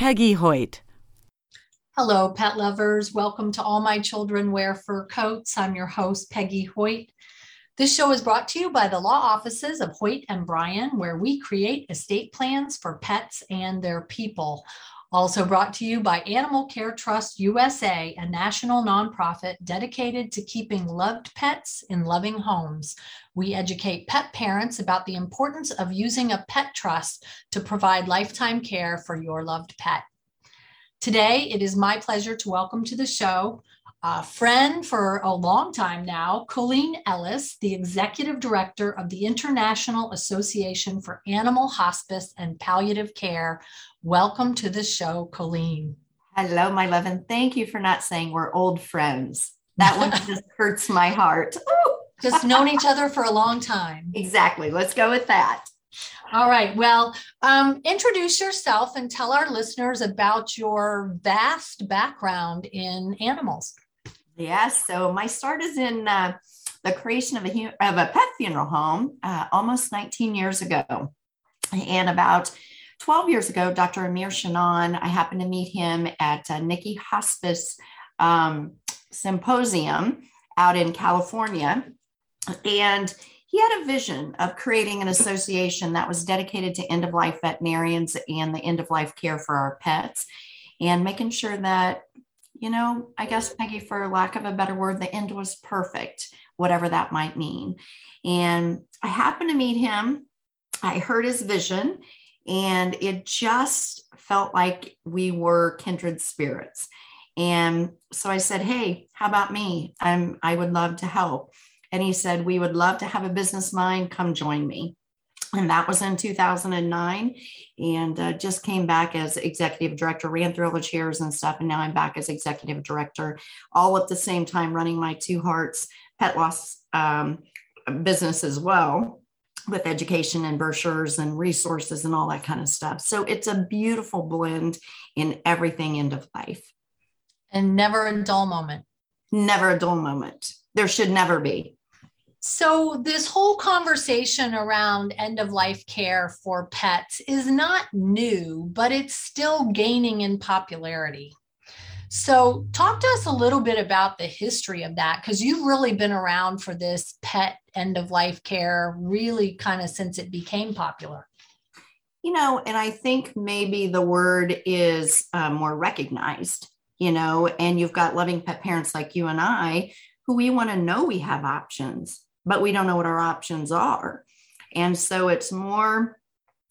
Peggy Hoyt. Hello, pet lovers. Welcome to All My Children Wear Fur Coats. I'm your host, Peggy Hoyt. This show is brought to you by the law offices of Hoyt and Bryan, where we create estate plans for pets and their people. Also brought to you by Animal Care Trust USA, a national nonprofit dedicated to keeping loved pets in loving homes. We educate pet parents about the importance of using a pet trust to provide lifetime care for your loved pet. Today, it is my pleasure to welcome to the show a friend for a long time now, Colleen Ellis, the executive director of the International Association for Animal Hospice and Palliative Care. Welcome to the show, Colleen. Hello, my love, and thank you for not saying we're old friends. That one just hurts my heart. just known each other for a long time. Exactly. Let's go with that. All right. Well, um, introduce yourself and tell our listeners about your vast background in animals. Yes. So my start is in uh, the creation of a, of a pet funeral home uh, almost 19 years ago. And about 12 years ago, Dr. Amir Shanan, I happened to meet him at a Nikki Hospice um, Symposium out in California. And he had a vision of creating an association that was dedicated to end of life veterinarians and the end of life care for our pets and making sure that you know, I guess, Peggy, for lack of a better word, the end was perfect, whatever that might mean. And I happened to meet him. I heard his vision, and it just felt like we were kindred spirits. And so I said, Hey, how about me? I'm, I would love to help. And he said, We would love to have a business mind. Come join me and that was in 2009 and uh, just came back as executive director ran through all the chairs and stuff and now i'm back as executive director all at the same time running my two hearts pet loss um, business as well with education and brochures and resources and all that kind of stuff. So it's a beautiful blend in everything end of life. And never a dull moment. Never a dull moment. There should never be. So, this whole conversation around end of life care for pets is not new, but it's still gaining in popularity. So, talk to us a little bit about the history of that because you've really been around for this pet end of life care really kind of since it became popular. You know, and I think maybe the word is uh, more recognized, you know, and you've got loving pet parents like you and I who we want to know we have options but we don't know what our options are. And so it's more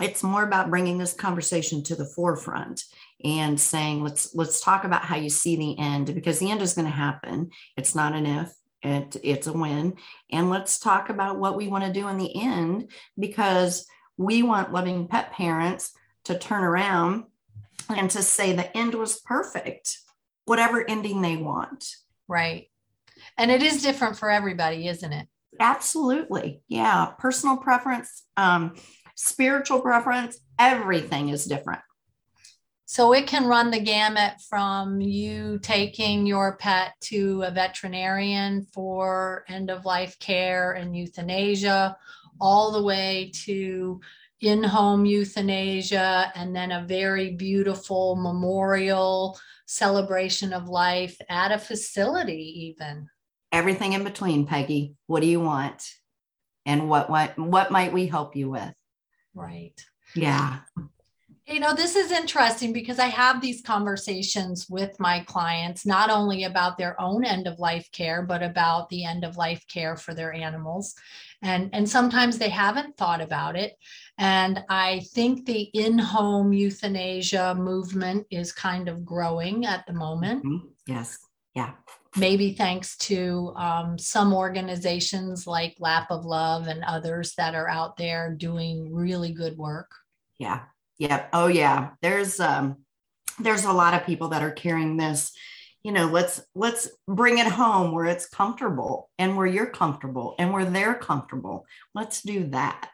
it's more about bringing this conversation to the forefront and saying let's let's talk about how you see the end because the end is going to happen. It's not an if, it, it's a when. And let's talk about what we want to do in the end because we want loving pet parents to turn around and to say the end was perfect, whatever ending they want. Right. And it is different for everybody, isn't it? Absolutely. Yeah. Personal preference, um, spiritual preference, everything is different. So it can run the gamut from you taking your pet to a veterinarian for end of life care and euthanasia, all the way to in home euthanasia, and then a very beautiful memorial celebration of life at a facility, even everything in between, Peggy. What do you want? And what what what might we help you with? Right. Yeah. You know, this is interesting because I have these conversations with my clients, not only about their own end of life care, but about the end of life care for their animals. And, and sometimes they haven't thought about it. And I think the in home euthanasia movement is kind of growing at the moment. Mm-hmm. Yes. Yeah maybe thanks to um, some organizations like Lap of Love and others that are out there doing really good work. Yeah. Yep. Oh, yeah. There's, um, there's a lot of people that are carrying this you know let's let's bring it home where it's comfortable and where you're comfortable and where they're comfortable let's do that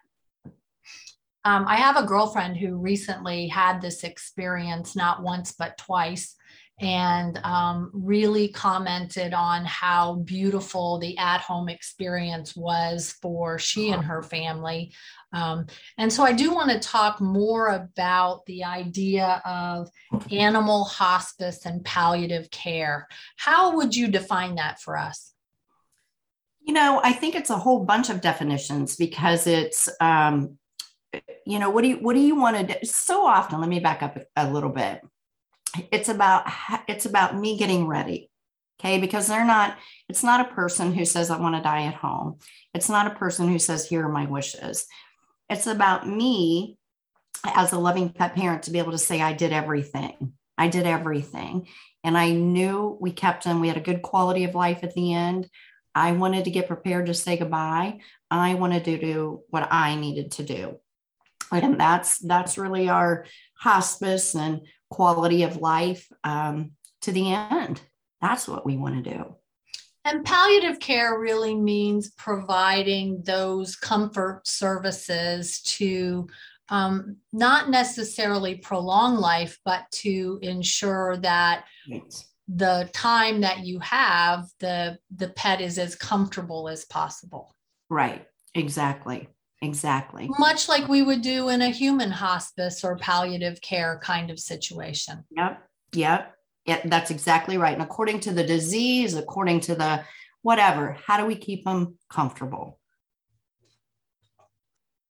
um, i have a girlfriend who recently had this experience not once but twice and um, really commented on how beautiful the at home experience was for she and her family. Um, and so I do want to talk more about the idea of animal hospice and palliative care. How would you define that for us? You know, I think it's a whole bunch of definitions because it's, um, you know, what do you what do you want to do? So often, let me back up a little bit it's about it's about me getting ready okay? Because they're not it's not a person who says i want to die at home. It's not a person who says here are my wishes. It's about me as a loving pet parent to be able to say i did everything. I did everything. And i knew we kept them. We had a good quality of life at the end. I wanted to get prepared to say goodbye. I wanted to do what i needed to do. And that's that's really our hospice and quality of life um, to the end. That's what we want to do. And palliative care really means providing those comfort services to um, not necessarily prolong life, but to ensure that the time that you have, the the pet is as comfortable as possible. Right. Exactly. Exactly. Much like we would do in a human hospice or palliative care kind of situation. Yep. Yep. Yeah, that's exactly right. And according to the disease, according to the whatever, how do we keep them comfortable?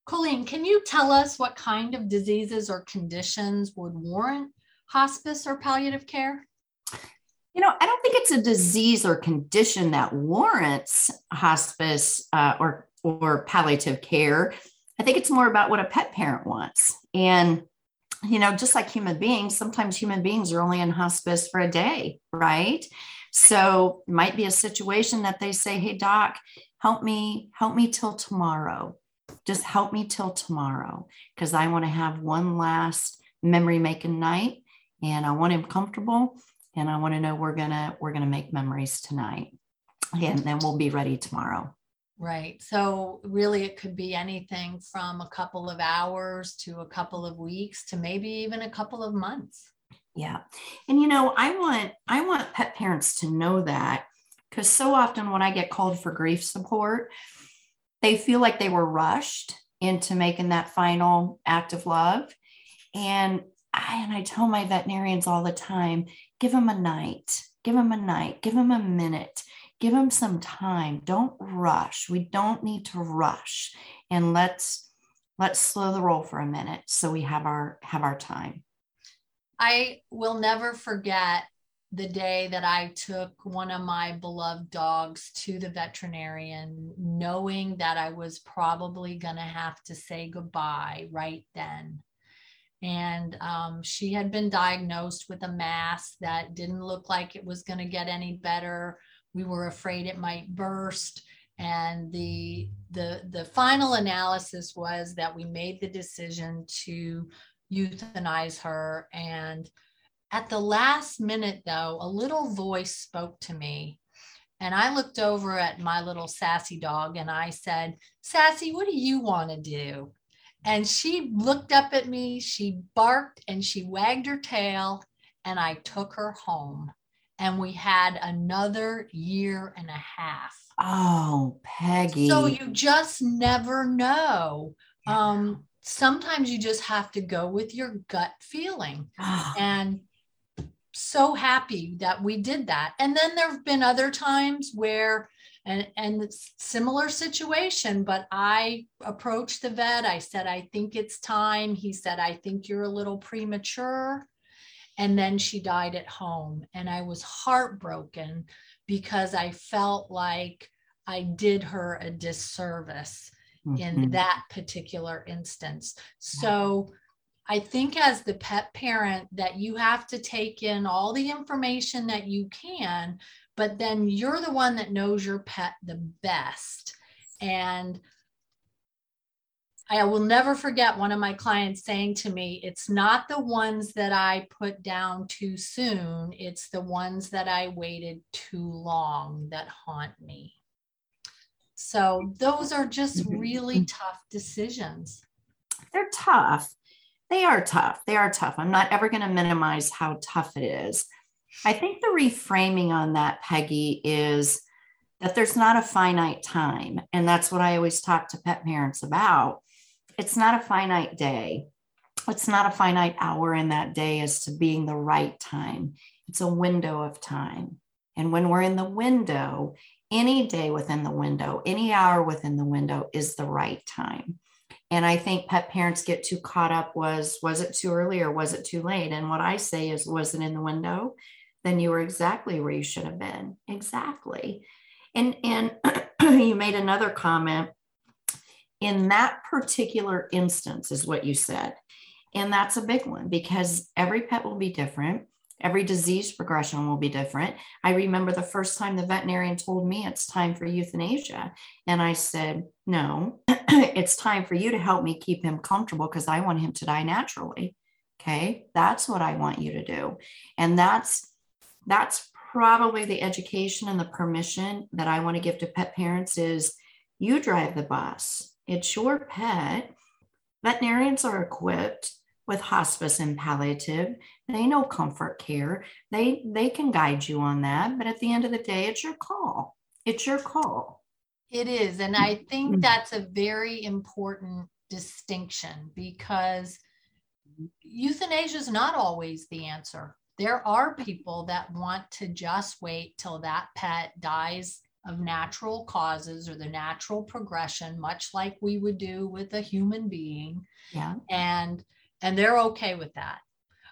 Colleen, can you tell us what kind of diseases or conditions would warrant hospice or palliative care? You know, I don't think it's a disease or condition that warrants hospice uh, or or palliative care. I think it's more about what a pet parent wants. And, you know, just like human beings, sometimes human beings are only in hospice for a day, right? So it might be a situation that they say, Hey, doc, help me, help me till tomorrow. Just help me till tomorrow because I want to have one last memory making night and I want him comfortable and I want to know we're going to we're going to make memories tonight and then we'll be ready tomorrow. Right. So really it could be anything from a couple of hours to a couple of weeks to maybe even a couple of months. Yeah. And you know, I want I want pet parents to know that cuz so often when I get called for grief support, they feel like they were rushed into making that final act of love. And I and I tell my veterinarians all the time, give them a night. Give them a night. Give them a minute give them some time. Don't rush. We don't need to rush. And let's let's slow the roll for a minute so we have our have our time. I will never forget the day that i took one of my beloved dogs to the veterinarian knowing that i was probably going to have to say goodbye right then. And um, she had been diagnosed with a mass that didn't look like it was going to get any better we were afraid it might burst. And the the the final analysis was that we made the decision to euthanize her. And at the last minute though a little voice spoke to me. And i looked over at my little sassy dog and i said sassy what do you want to do? And she looked up at me she barked and she wagged her tail and i took her home and we had another year and a half. Oh, Peggy. So you just never know. Yeah. Um, sometimes you just have to go with your gut feeling. and so happy that we did that. And then there have been other times where and and similar situation but i approached the vet i said i think it's time he said i think you're a little premature and then she died at home. And I was heartbroken because I felt like I did her a disservice mm-hmm. in that particular instance. So I think as the pet parent that you have to take in all the information that you can, but then you're the one that knows your pet the best. And I will never forget one of my clients saying to me, It's not the ones that I put down too soon, it's the ones that I waited too long that haunt me. So those are just really tough decisions. They're tough. They are tough. They are tough. I'm not ever going to minimize how tough it is. I think the reframing on that, Peggy, is that there's not a finite time. And that's what I always talk to pet parents about it's not a finite day. It's not a finite hour in that day as to being the right time. It's a window of time. And when we're in the window, any day within the window, any hour within the window is the right time. And I think pet parents get too caught up was was it too early or was it too late? And what I say is was it in the window? Then you were exactly where you should have been. Exactly. And and you made another comment in that particular instance, is what you said. And that's a big one because every pet will be different. Every disease progression will be different. I remember the first time the veterinarian told me it's time for euthanasia. And I said, no, it's time for you to help me keep him comfortable because I want him to die naturally. Okay. That's what I want you to do. And that's, that's probably the education and the permission that I want to give to pet parents is you drive the bus it's your pet. Veterinarians are equipped with hospice and palliative. They know comfort care. They they can guide you on that, but at the end of the day it's your call. It's your call. It is, and I think mm-hmm. that's a very important distinction because euthanasia is not always the answer. There are people that want to just wait till that pet dies of natural causes or the natural progression much like we would do with a human being. Yeah. And and they're okay with that.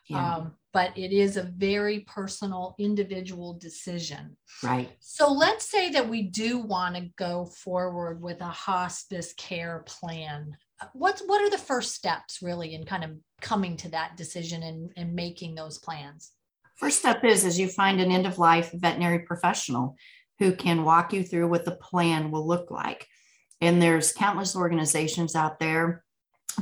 Yeah. um, but it is a very personal individual decision. Right. So let's say that we do want to go forward with a hospice care plan. What's what are the first steps really in kind of coming to that decision and, and making those plans? First step is is you find an end of life veterinary professional who can walk you through what the plan will look like. And there's countless organizations out there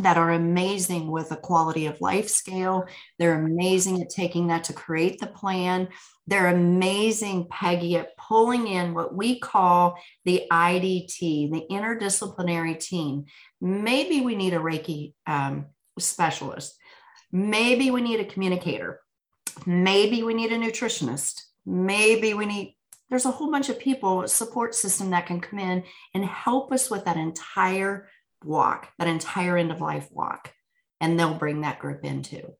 that are amazing with a quality of life scale. They're amazing at taking that to create the plan. They're amazing, Peggy, at pulling in what we call the IDT, the interdisciplinary team. Maybe we need a Reiki um, specialist. Maybe we need a communicator. Maybe we need a nutritionist. Maybe we need there's a whole bunch of people support system that can come in and help us with that entire walk that entire end of life walk and they'll bring that group in too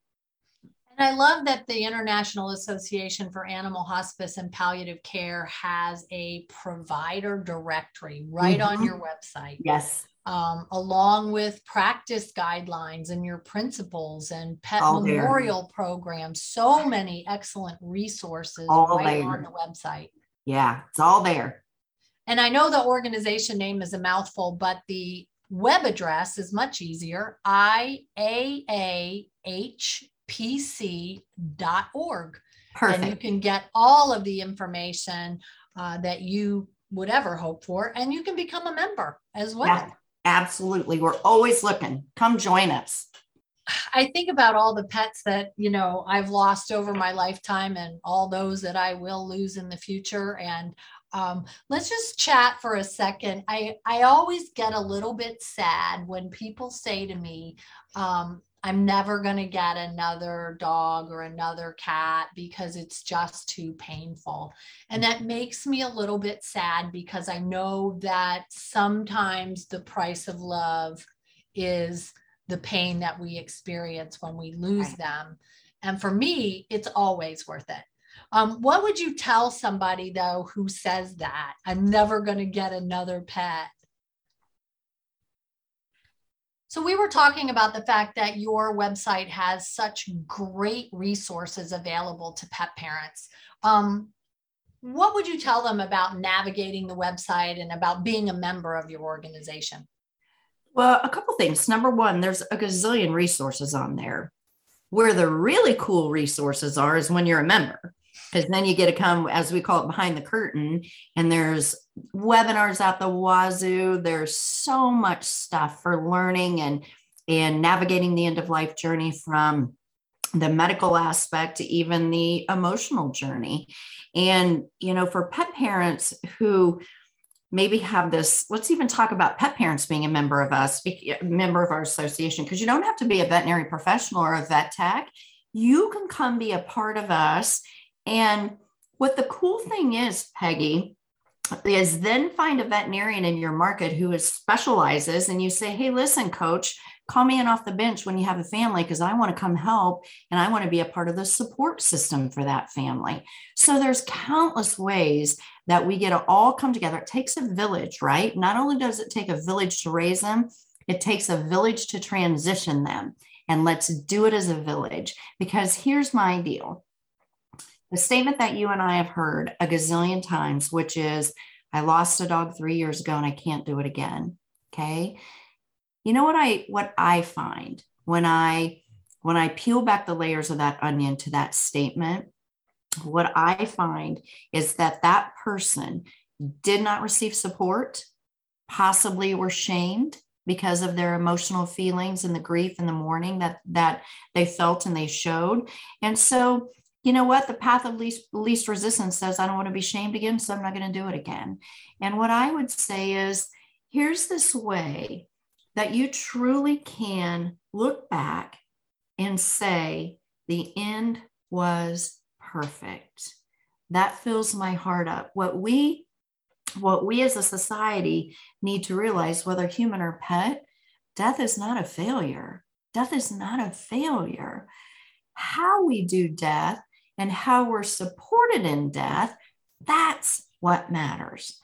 and I love that the International Association for Animal Hospice and Palliative Care has a provider directory right mm-hmm. on your website. Yes. Um, along with practice guidelines and your principles and pet All memorial there. programs. So many excellent resources All right there. on the website. Yeah, it's all there. And I know the organization name is a mouthful, but the web address is much easier iaahpc.org. Perfect. And you can get all of the information uh, that you would ever hope for, and you can become a member as well. Yeah, absolutely. We're always looking. Come join us. I think about all the pets that, you know, I've lost over my lifetime and all those that I will lose in the future. And um, let's just chat for a second. I, I always get a little bit sad when people say to me, um, I'm never going to get another dog or another cat because it's just too painful. And that makes me a little bit sad because I know that sometimes the price of love is the pain that we experience when we lose right. them. And for me, it's always worth it. Um, what would you tell somebody though who says that I'm never going to get another pet? So, we were talking about the fact that your website has such great resources available to pet parents. Um, what would you tell them about navigating the website and about being a member of your organization? Well, a couple things. Number one, there's a gazillion resources on there. Where the really cool resources are is when you're a member, because then you get to come, as we call it, behind the curtain, and there's webinars at the wazoo. There's so much stuff for learning and and navigating the end of life journey from the medical aspect to even the emotional journey. And you know, for pet parents who maybe have this let's even talk about pet parents being a member of us member of our association because you don't have to be a veterinary professional or a vet tech. You can come be a part of us. And what the cool thing is peggy is then find a veterinarian in your market who is specializes and you say hey listen coach call me in off the bench when you have a family because i want to come help and i want to be a part of the support system for that family. So there's countless ways that we get to all come together. It takes a village right? Not only does it take a village to raise them it takes a village to transition them. And let's do it as a village. Because here's my deal. The statement that you and I have heard a gazillion times, which is, I lost a dog three years ago and I can't do it again. Okay. You know what I what I find when I when I peel back the layers of that onion to that statement, what I find is that that person did not receive support, possibly were shamed because of their emotional feelings and the grief and the mourning that that they felt and they showed. And so you know what? The path of least, least resistance says, I don't want to be shamed again, so I'm not going to do it again. And what I would say is, here's this way that you truly can look back and say, the end was perfect. That fills my heart up. What we what we as a society need to realize, whether human or pet, death is not a failure. Death is not a failure. How we do death and how we're supported in death, that's what matters.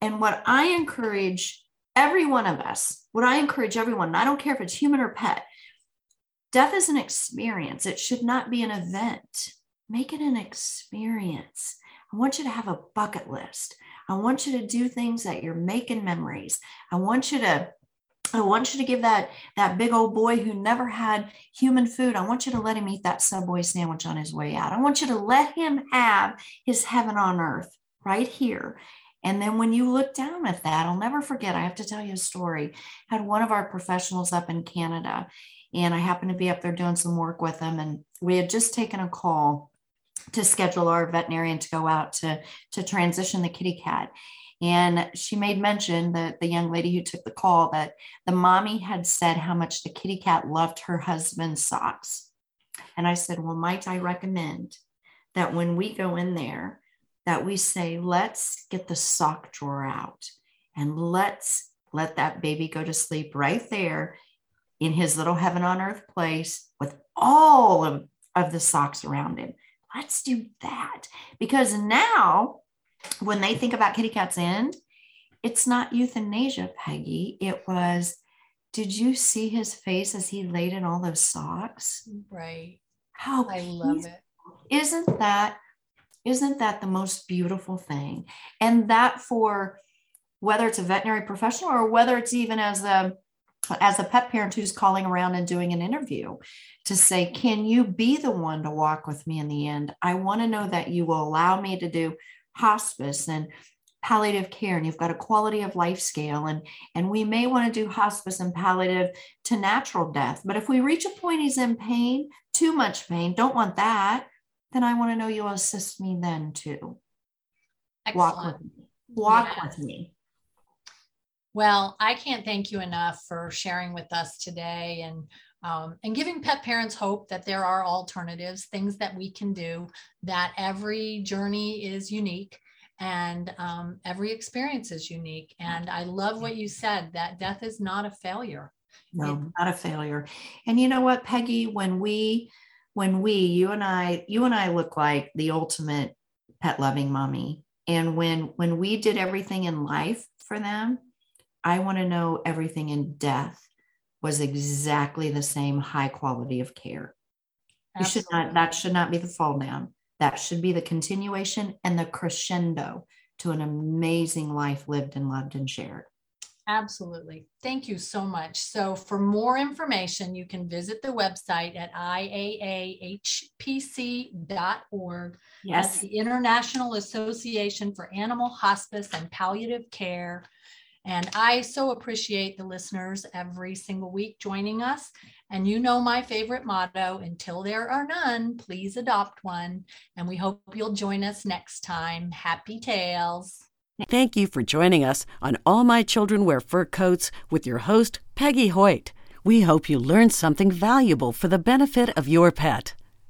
And what I encourage every one of us, what I encourage everyone, I don't care if it's human or pet, death is an experience. It should not be an event. Make it an experience. I want you to have a bucket list. I want you to do things that you're making memories. I want you to I want you to give that that big old boy who never had human food. I want you to let him eat that Subway sandwich on his way out. I want you to let him have his heaven on earth right here. And then when you look down at that, I'll never forget. I have to tell you a story. I had one of our professionals up in Canada, and I happened to be up there doing some work with them, and we had just taken a call to schedule our veterinarian to go out to to transition the kitty cat and she made mention that the young lady who took the call that the mommy had said how much the kitty cat loved her husband's socks. And I said, Well, might I recommend that when we go in there, that we say, let's get the sock drawer out and let's let that baby go to sleep right there in his little heaven on earth place with all of, of the socks around him. Let's do that because now when they think about Kitty Cat's End, it's not euthanasia, Peggy. It was, did you see his face as he laid in all those socks? Right. How I love it. Isn't that isn't that the most beautiful thing? And that for whether it's a veterinary professional or whether it's even as a as a pet parent who's calling around and doing an interview to say, Can you be the one to walk with me in the end? I want to know that you will allow me to do hospice and palliative care and you've got a quality of life scale and and we may want to do hospice and palliative to natural death but if we reach a point he's in pain too much pain don't want that then i want to know you'll assist me then too Excellent. walk with me walk Yes. with me Well, I can't thank you enough for sharing with us today and um, and giving pet parents hope that there are alternatives, things that we can do. That every journey is unique and um, every experience is unique. And I love what you said that death is not a failure. no not a failure and you know what peggy when we when we you and i you and i look like the ultimate pet loving mommy. And when when we did everything in life for them i want to know everything in death was exactly the same high quality of care. You should not that should not be the fall down. That should be the continuation and the crescendo to an amazing life lived and loved and shared Absolutely. Thank you so much. So, for more information, you can visit the website at iaahpc.org. Yes. That's the International Association for Animal Hospice and Palliative Care. And I so appreciate the listeners every single week joining us. And you know my favorite motto until there are none, please adopt one. And we hope you'll join us next time. Happy tails. Thank you for joining us on All My Children Wear Fur Coats with your host, Peggy Hoyt. We hope you learned something valuable for the benefit of your pet.